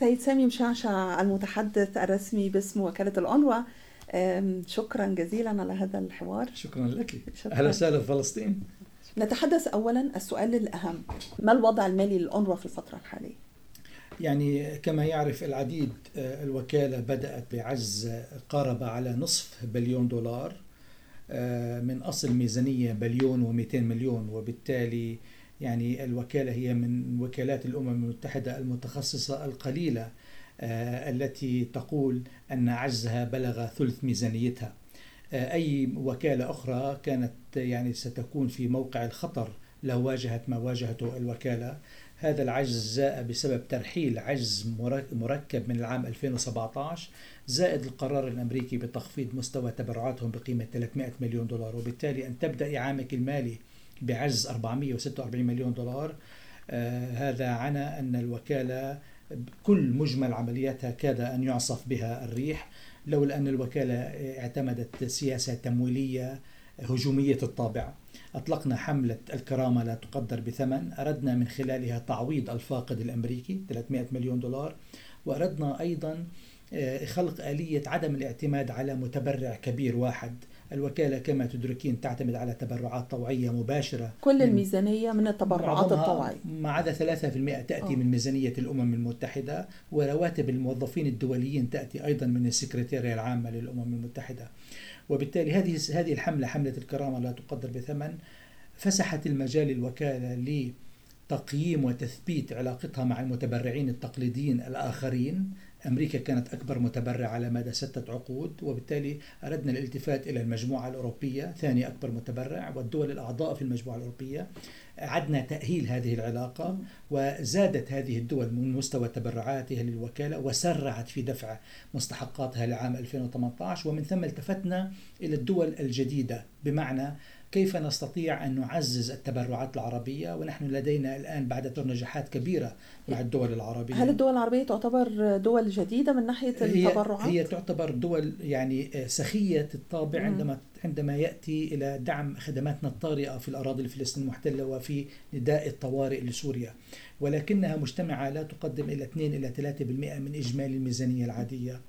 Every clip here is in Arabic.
سيد سامي مشعشع المتحدث الرسمي باسم وكالة الأونروا شكرا جزيلا على هذا الحوار. شكرا لك. أهلا وسهلا في فلسطين. نتحدث أولا السؤال الأهم. ما الوضع المالي للأونروا في الفترة الحالية؟ يعني كما يعرف العديد آه، الوكالة بدأت بعجز قارب على نصف بليون دولار آه، من أصل ميزانية بليون و200 مليون وبالتالي يعني الوكالة هي من وكالات الأمم المتحدة المتخصصة القليلة آه، التي تقول أن عجزها بلغ ثلث ميزانيتها. أي وكالة أخرى كانت يعني ستكون في موقع الخطر لو واجهت ما واجهته الوكالة. هذا العجز جاء بسبب ترحيل عجز مركب من العام 2017 زائد القرار الأمريكي بتخفيض مستوى تبرعاتهم بقيمة 300 مليون دولار. وبالتالي أن تبدأ عامك المالي بعجز 446 مليون دولار. آه هذا عنى أن الوكالة كل مجمل عملياتها كاد أن يعصف بها الريح لولا أن الوكالة اعتمدت سياسة تمويلية هجومية الطابع. أطلقنا حملة الكرامة لا تقدر بثمن. أردنا من خلالها تعويض الفاقد الأمريكي 300 مليون دولار. وأردنا أيضا آه، خلق آلية عدم الاعتماد على متبرع كبير واحد. الوكالة كما تدركين تعتمد على تبرعات طوعية مباشرة كل الميزانية من التبرعات الطوعية. ما عدا 3% تأتي أوه. من ميزانية الأمم المتحدة ورواتب الموظفين الدوليين تأتي أيضا من السكرتيرية العامة للأمم المتحدة. وبالتالي هذه هذه الحملة حملة الكرامة لا تقدر بثمن فسحت المجال للوكالة لتقييم وتثبيت علاقتها مع المتبرعين التقليديين الآخرين. أمريكا كانت أكبر متبرع على مدى ستة عقود وبالتالي أردنا الالتفات إلى المجموعة الأوروبية ثاني أكبر متبرع والدول الأعضاء في المجموعة الأوروبية. أعدنا تأهيل هذه العلاقة وزادت هذه الدول من مستوى تبرعاتها للوكالة وسرعت في دفع مستحقاتها لعام 2018 ومن ثم التفتنا إلى الدول الجديدة بمعنى كيف نستطيع أن نعزز التبرعات العربية؟ ونحن لدينا الآن بعد نجاحات كبيرة مع الدول العربية. هل الدول العربية تعتبر دول جديدة من ناحية التبرعات؟ هي, هي تعتبر دول يعني سخية الطابع عندما عندما يأتي إلى دعم خدماتنا الطارئة في الأراضي الفلسطينية المحتلة وفي نداء الطوارئ لسوريا. ولكنها مجتمعة لا تقدم إلى 2 إلى 3% من إجمالي الميزانية العادية.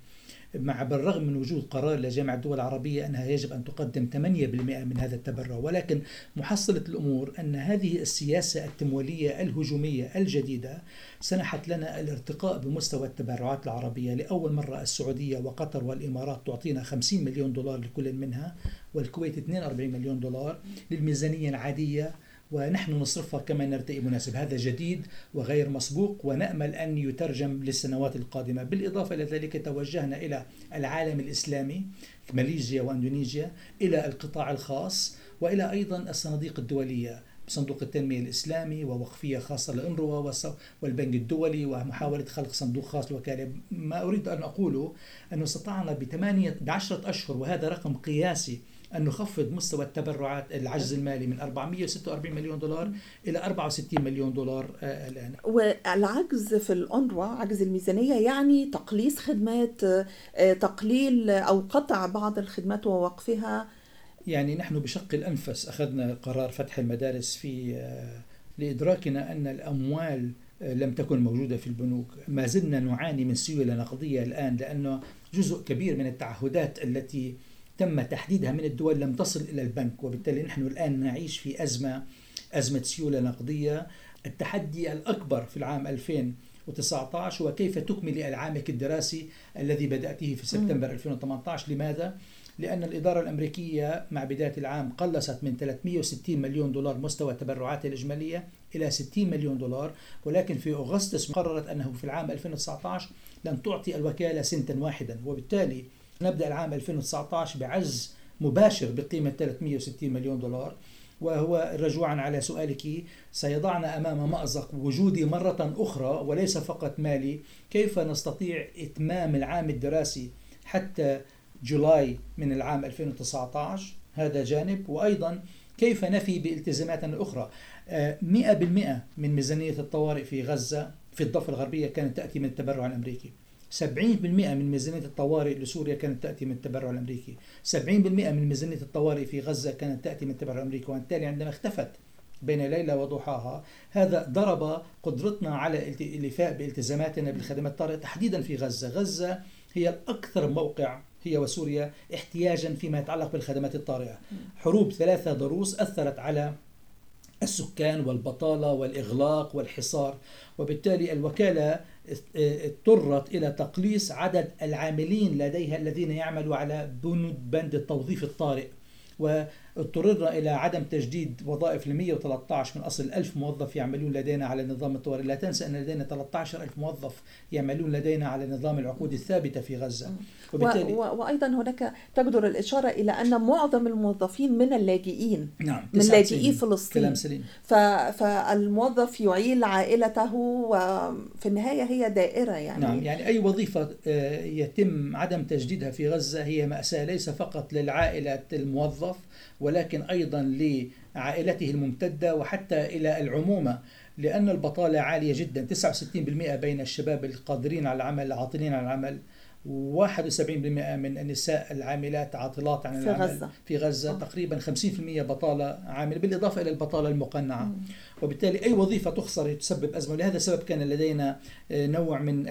مع بالرغم من وجود قرار لجامعة الدول العربية أنها يجب أن تقدم 8% من هذا التبرع ولكن محصلة الأمور أن هذه السياسة التمويلية الهجومية الجديدة سنحت لنا الارتقاء بمستوى التبرعات العربية. لأول مرة السعودية وقطر والإمارات تعطينا 50 مليون دولار لكل منها والكويت 42 مليون دولار للميزانية العادية ونحن نصرفها كما نرتئي مناسب. هذا جديد وغير مسبوق ونأمل أن يترجم للسنوات القادمة. بالإضافة إلى ذلك توجهنا إلى العالم الإسلامي ماليزيا وأندونيسيا إلى القطاع الخاص وإلى أيضا الصناديق الدولية. صندوق التنمية الإسلامي ووقفية خاصة للأنروا والبنك الدولي ومحاولة خلق صندوق خاص للوكالة ما أريد أن أقوله أنه استطعنا بثمانية بعشرة أشهر وهذا رقم قياسي أن نخفض مستوى التبرعات العجز المالي من 446 مليون دولار إلى 64 مليون دولار آه، الآن. والعجز في الأونروا عجز الميزانية يعني تقليص خدمات آه، تقليل أو قطع بعض الخدمات ووقفها. يعني نحن بشق الأنفس أخذنا قرار فتح المدارس في آه، لإدراكنا أن الأموال لم تكن موجودة في البنوك. ما زلنا نعاني من سيولة نقدية الآن لأنه جزء كبير من التعهدات التي تم تحديدها من الدول لم تصل إلى البنك وبالتالي نحن الآن نعيش في أزمة أزمة سيولة نقدية. التحدي الأكبر في العام 2019 هو كيف تكملي العامك الدراسي الذي بدأته في سبتمبر 2018 لماذا؟ لأن الإدارة الأمريكية مع بداية العام قلصت من 360 مليون دولار مستوى التبرعات الإجمالية إلى 60 مليون دولار ولكن في أغسطس قررت أنه في العام 2019 لن تعطي الوكالة سنتا واحدا وبالتالي نبدأ العام 2019 بعجز مباشر بقيمة 360 مليون دولار وهو رجوعا على سؤالك سيضعنا أمام مأزق وجودي مرة أخرى وليس فقط مالي. كيف نستطيع إتمام العام الدراسي حتى جولاي من العام 2019 هذا جانب. وأيضا كيف نفي بالتزاماتنا الاخرى 100% آه، من ميزانية الطوارئ في غزة في الضفة الغربية كانت تأتي من التبرع الأمريكي. 70% من ميزانية الطوارئ لسوريا كانت تأتي من التبرع الأمريكي. 70% من ميزانية الطوارئ في غزة كانت تأتي من التبرع الأمريكي وبالتالي عندما اختفت بين ليلة وضحاها هذا ضرب قدرتنا على الإلفاء بالتزاماتنا بالخدمات الطارئة تحديدا في غزة. غزة هي الأكثر موقع هي وسوريا احتياجا فيما يتعلق بالخدمات الطارئة. حروب ثلاثة ضروس أثرت على السكان والبطالة والإغلاق والحصار وبالتالي الوكالة اضطرت إلى تقليص عدد العاملين لديها الذين يعملوا على بند التوظيف الطارئ. واضطررنا إلى عدم تجديد وظائف ل 113 من أصل 1000 موظف يعملون لدينا على نظام الطوارئ. لا تنسى أن لدينا 13 ألف موظف يعملون لدينا على نظام العقود الثابتة في غزة. وبالتالي و... وأيضا هناك تقدر الإشارة إلى أن معظم الموظفين من اللاجئين نعم من لاجئي فلسطين. كلام سليم. ف... فالموظف يعيل عائلته وفي النهاية هي دائرة يعني. نعم يعني أي وظيفة يتم عدم تجديدها في غزة هي مأساة ليس فقط للعائلة الموظف ولكن أيضا لعائلته الممتدة وحتى إلى العمومة لأن البطالة عالية جدا 69% بين الشباب القادرين على العمل العاطلين عن العمل 71% من النساء العاملات عاطلات عن في العمل غزة. في غزة آه. تقريبا 50% بطالة عاملة بالإضافة إلى البطالة المقنعة وبالتالي أي وظيفة تخسر تسبب أزمة لهذا السبب كان لدينا آه، نوع من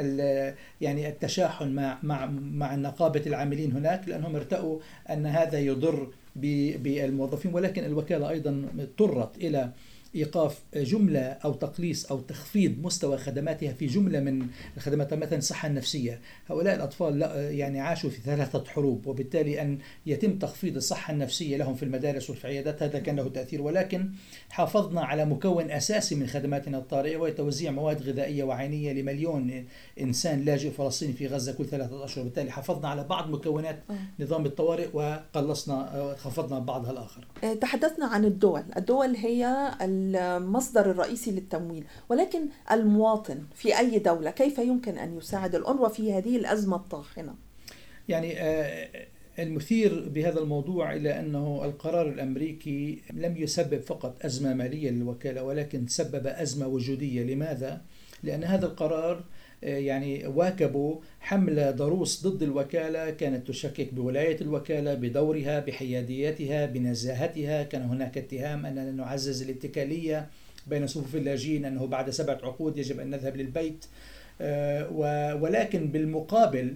يعني التشاحن مع مع مع نقابة العاملين هناك لأنهم ارتأوا أن هذا يضر بالموظفين ولكن الوكالة أيضا اضطرت إلى إيقاف جملة أو تقليص أو تخفيض مستوى خدماتها في جملة من الخدمات مثلا الصحه النفسيه، هؤلاء الأطفال لا- يعني عاشوا في ثلاثة حروب وبالتالي أن يتم تخفيض الصحة النفسية لهم في المدارس وفي العيادات هذا كان له تأثير ولكن حافظنا على مكون أساسي من خدماتنا الطارئة وهي توزيع مواد غذائية وعينية لمليون إنسان لاجئ فلسطيني في غزة كل ثلاثة أشهر، بالتالي حافظنا على بعض مكونات آه. نظام الطوارئ وقلصنا خفضنا بعضها الآخر. آه، تحدثنا عن الدول الدول هي المصدر الرئيسي للتمويل ولكن المواطن في أي دولة كيف يمكن أن يساعد الأنروا في هذه الأزمة الطاحنة يعني آه، المثير بهذا الموضوع إلى أنه القرار الأمريكي لم يسبب فقط أزمة مالية للوكالة ولكن سبب أزمة وجودية لماذا؟ لأن هذا القرار يعني واكبوا حملة ضروس ضد الوكالة كانت تشكك بولاية الوكالة بدورها بحياديتها بنزاهتها. كان هناك اتهام أننا نعزز الاتكالية بين صفوف اللاجئين أنه بعد سبعة عقود يجب أن نذهب للبيت. آه، ولكن بالمقابل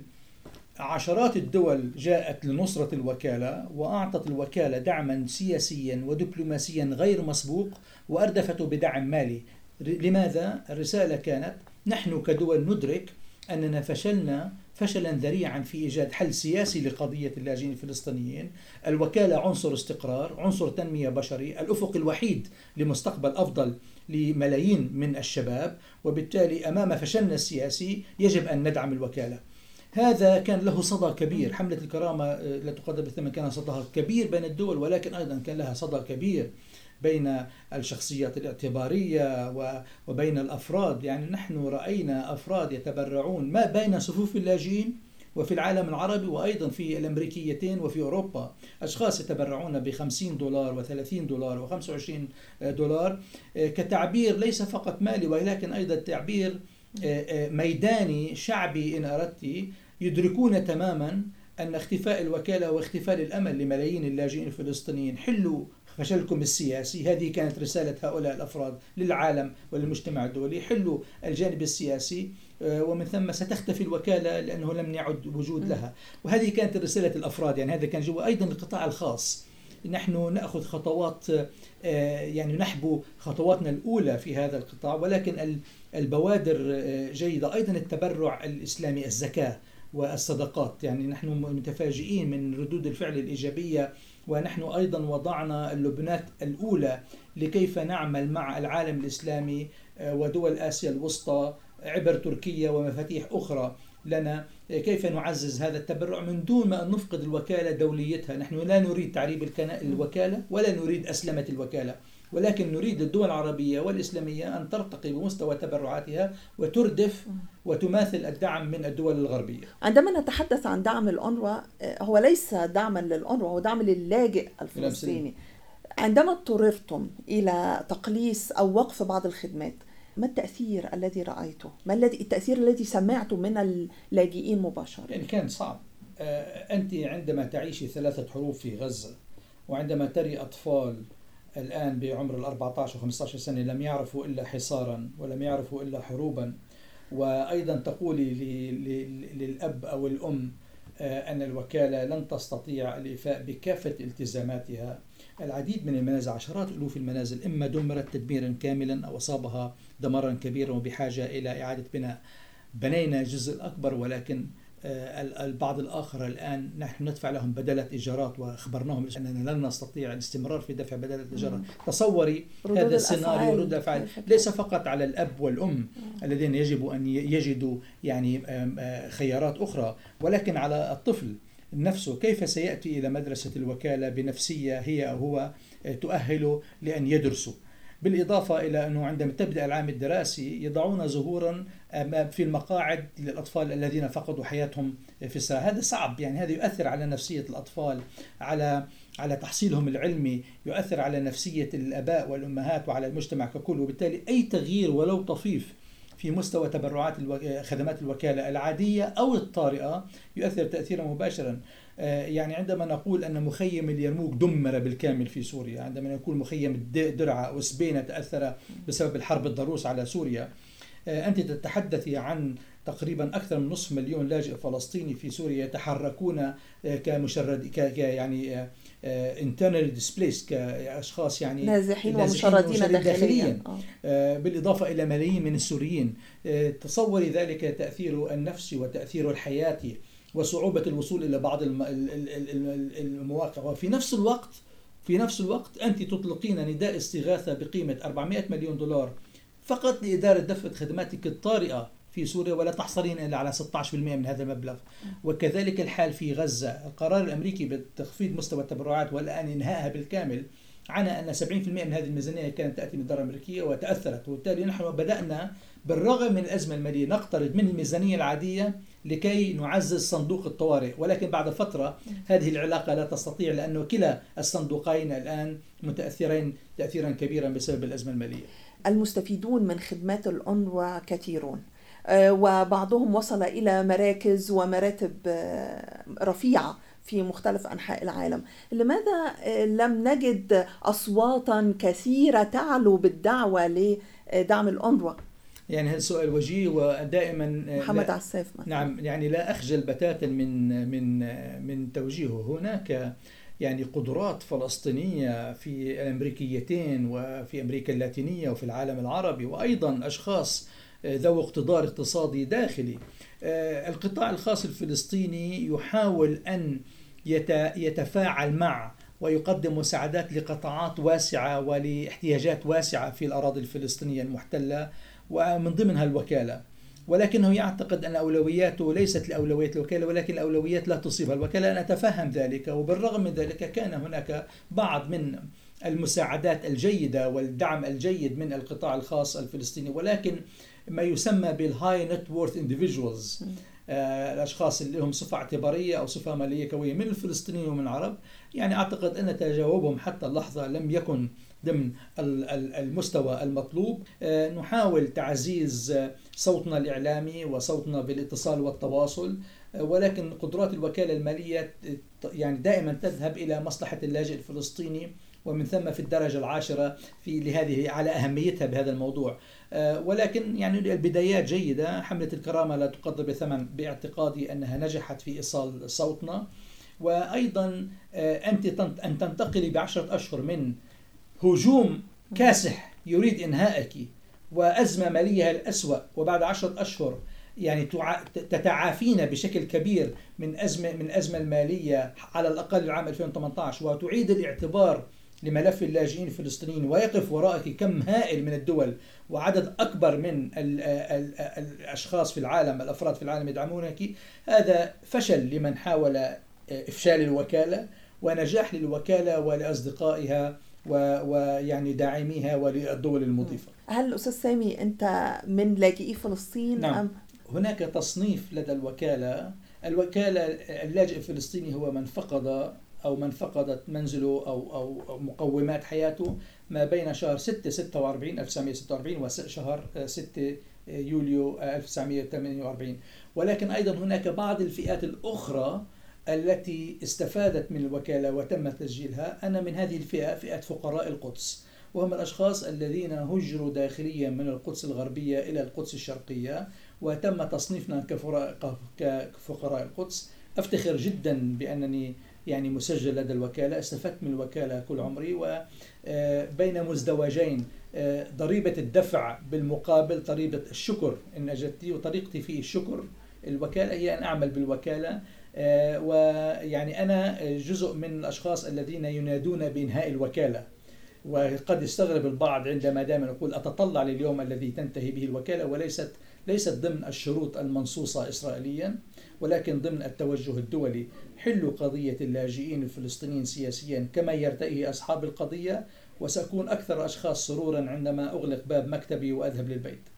عشرات الدول جاءت لنصرة الوكالة وأعطت الوكالة دعما سياسيا ودبلوماسيا غير مسبوق وأردفته بدعم مالي. لماذا؟ الرسالة كانت نحن كدول ندرك أننا فشلنا فشلا ذريعا في إيجاد حل سياسي لقضية اللاجئين الفلسطينيين. الوكالة عنصر استقرار عنصر تنمية بشري الأفق الوحيد لمستقبل أفضل لملايين من الشباب وبالتالي أمام فشلنا السياسي يجب أن ندعم الوكالة. هذا كان له صدى كبير. حملة الكرامة آه، لا تقدر بالثمن كان صداها كبير بين الدول ولكن أيضا كان لها صدى كبير. بين الشخصيات الاعتبارية وبين الأفراد. يعني نحن رأينا أفراد يتبرعون ما بين صفوف اللاجئين وفي العالم العربي وأيضا في الأمريكيتين وفي أوروبا. أشخاص يتبرعون ب 50 دولار و30 دولار و25 دولار. آه، كتعبير ليس فقط مالي ولكن أيضا تعبير آه، آه، ميداني شعبي إن أردت. يدركون تماما أن اختفاء الوكالة واختفاء الأمل لملايين اللاجئين الفلسطينيين. حلوا فشلكم السياسي. هذه كانت رسالة هؤلاء الأفراد للعالم وللمجتمع الدولي. حلوا الجانب السياسي آه، ومن ثم ستختفي الوكالة لأنه لم يعد وجود لها. وهذه كانت رسالة الأفراد. يعني هذا كان جوا أيضا القطاع الخاص. نحن نأخذ خطوات آه، يعني نحبو خطواتنا الأولى في هذا القطاع ولكن ال- البوادر آه، جيدة. أيضا التبرع الإسلامي الزكاة والصدقات. يعني نحن متفاجئين من ردود الفعل الإيجابية ونحن أيضا وضعنا اللبنات الأولى لكيف نعمل مع العالم الإسلامي آه، ودول آسيا الوسطى عبر تركيا ومفاتيح أخرى. لنا كيف نعزز هذا التبرع من دون ما أن نفقد الوكالة دوليتها؟ نحن لا نريد تعريب الوكالة ولا نريد أسلمة الوكالة. ولكن نريد الدول العربية والإسلامية أن ترتقي بمستوى تبرعاتها وتردف وتماثل الدعم من الدول الغربية. عندما نتحدث عن دعم الأنروا آه، هو ليس دعما للأنروا هو دعم للاجئ الفلسطيني. عندما اضطررتم إلى تقليص أو وقف بعض الخدمات ما التأثير الذي رأيته؟ ما الذي التأثير الذي سمعته من اللاجئين مباشرة؟ يعني كان صعب. آه، أنت عندما تعيشي ثلاثة حروب في غزة وعندما تري أطفال الآن بعمر ال 14 و 15 سنة لم يعرفوا إلا حصارا ولم يعرفوا إلا حروبا. وأيضا تقولي للأب أو الأم آه، أن الوكالة لن تستطيع الإيفاء بكافة التزاماتها. العديد من المنازل عشرات ألوف المنازل إما دمرت تدميرا كاملا أو أصابها دمرا كبيرا وبحاجة إلى إعادة بناء. بنينا الجزء الأكبر ولكن البعض الآخر الآن نحن ندفع لهم بدلة إيجارات وأخبرناهم أننا لن نستطيع الاستمرار في دفع بدلة الإيجارات. تصوري هذا السيناريو رد الأفعال. ليس فقط على الأب والأم الذين يجب أن يجدوا يعني آه، خيارات أخرى ولكن على الطفل نفسه كيف سيأتي إلى مدرسة الوكالة بنفسية هي أو هو آه، تؤهله لأن يدرسوا بالإضافة إلى أنه عندما تبدأ العام الدراسي يضعون زهورا في المقاعد للأطفال الذين فقدوا حياتهم في السنة. هذا صعب يعني هذا يؤثر على نفسية الأطفال على على تحصيلهم العلمي يؤثر على نفسية الآباء والأمهات وعلى المجتمع ككل. وبالتالي أي تغيير ولو طفيف في مستوى تبرعات خدمات الوكالة العادية أو الطارئة يؤثر تأثيرا مباشرا. يعني عندما نقول أن مخيم اليرموك دمر بالكامل في سوريا عندما نقول مخيم درعا وسبينة تأثر بسبب الحرب الضروس على سوريا آه، أنت تتحدثي عن تقريبا أكثر من نصف مليون لاجئ فلسطيني في سوريا يتحركون آه، كمشرد ك يعني internal displaced كأشخاص يعني نازحين ومشردين داخليا, داخليا. بالإضافة إلى ملايين من السوريين تصوري ذلك تأثير النفسي وتأثير الحياتي وصعوبة الوصول إلى بعض المواقع. وفي نفس الوقت في نفس الوقت أنت تطلقين نداء استغاثة بقيمة 400 مليون دولار فقط لإدارة دفع خدماتك الطارئة في سوريا ولا تحصلين إلا على 16% من هذا المبلغ. وكذلك الحال في غزة. القرار الأمريكي بتخفيض مستوى التبرعات والآن إنهائها بالكامل عنا أن 70% من هذه الميزانية كانت تأتي من الدولة الأمريكية وتأثرت. وبالتالي نحن بدأنا بالرغم من الأزمة المالية نقترض من الميزانية العادية لكي نعزز صندوق الطوارئ. ولكن بعد فترة هذه العلاقة لا تستطيع لأنه كلا الصندوقين الآن متأثرين تأثيرا كبيرا بسبب الأزمة المالية. المستفيدون من خدمات الأنروا كثيرون. آه، وبعضهم وصل إلى مراكز ومراتب آه، رفيعة في مختلف أنحاء العالم. لماذا آه، لم نجد أصواتا كثيرة تعلو بالدعوة لدعم الأنروا يعني هذا سؤال وجيه ودائما محمد عساف مثلا. نعم يعني لا أخجل بتاتا من من من توجيهه. هناك يعني قدرات فلسطينية في الامريكيتين وفي أمريكا اللاتينية وفي العالم العربي وأيضا أشخاص ذو اقتدار اقتصادي داخلي. القطاع الخاص الفلسطيني يحاول أن يتفاعل مع ويقدم مساعدات لقطاعات واسعة ولإحتياجات واسعة في الأراضي الفلسطينية المحتلة. ومن ضمنها الوكالة. ولكنه يعتقد أن أولوياته ليست لأولوية الوكالة ولكن الأولويات لا تصيبها الوكالة أنا أتفهم ذلك وبالرغم من ذلك كان هناك بعض من المساعدات الجيدة والدعم الجيد من القطاع الخاص الفلسطيني ولكن ما يسمى بالهاي نت وورث individuals الأشخاص اللي لهم صفة اعتبارية أو صفة مالية قويه من الفلسطينيين ومن العرب. يعني أعتقد أن تجاوبهم حتى اللحظة لم يكن ضمن المستوى المطلوب. آه، نحاول تعزيز آه، صوتنا الإعلامي وصوتنا بالاتصال والتواصل آه، ولكن قدرات الوكالة المالية يعني دائما تذهب إلى مصلحة اللاجئ الفلسطيني ومن ثم في الدرجة العاشرة في لهذه على أهميتها بهذا الموضوع. ولكن يعني البدايات جيدة. حملة الكرامة لا تقدر بثمن باعتقادي أنها نجحت في إيصال صوتنا. وأيضا أنت أن تنتقلي بعشرة أشهر من هجوم كاسح يريد إنهائك وأزمة مالية الأسوأ وبعد عشرة أشهر يعني تتعافين بشكل كبير من أزمة من أزمة المالية على الأقل العام 2018 وتعيد الاعتبار لملف اللاجئين الفلسطينيين ويقف وراءك كم هائل من الدول وعدد أكبر من الأشخاص في العالم الأفراد في العالم يدعمونك. هذا فشل لمن حاول إفشال الوكالة ونجاح للوكالة ولأصدقائها ويعني داعميها وللدول المضيفة. هل أستاذ سامي أنت من لاجئي فلسطين؟ نعم. أم؟ هناك تصنيف لدى الوكالة. الوكالة اللاجئ الفلسطيني هو من فقد أو من فقدت منزله أو أو مقومات حياته ما بين شهر 6 46 1946 وشهر 6 يوليو 1948 ولكن أيضا هناك بعض الفئات الأخرى التي استفادت من الوكالة وتم تسجيلها. أنا من هذه الفئة فئة فقراء القدس. وهم الأشخاص الذين هجروا داخليا من القدس الغربية إلى القدس الشرقية وتم تصنيفنا كفقراء القدس. أفتخر جدا بأنني يعني مسجل لدى الوكالة. استفدت من الوكالة كل عمري وبين آه، مزدوجين آه، ضريبة الدفع بالمقابل ضريبة الشكر إن أجدتي وطريقتي في الشكر الوكالة هي أن أعمل بالوكالة. ويعني أنا جزء من الأشخاص الذين ينادون بإنهاء الوكالة وقد يستغرب البعض عندما دائما أقول أتطلع لليوم الذي تنتهي به الوكالة؟ وليست ليست ضمن الشروط المنصوصة إسرائيليا ولكن ضمن التوجه الدولي. حلوا قضية اللاجئين الفلسطينيين سياسيا كما يرتئي أصحاب القضية وسأكون أكثر أشخاص سرورا عندما أغلق باب مكتبي وأذهب للبيت.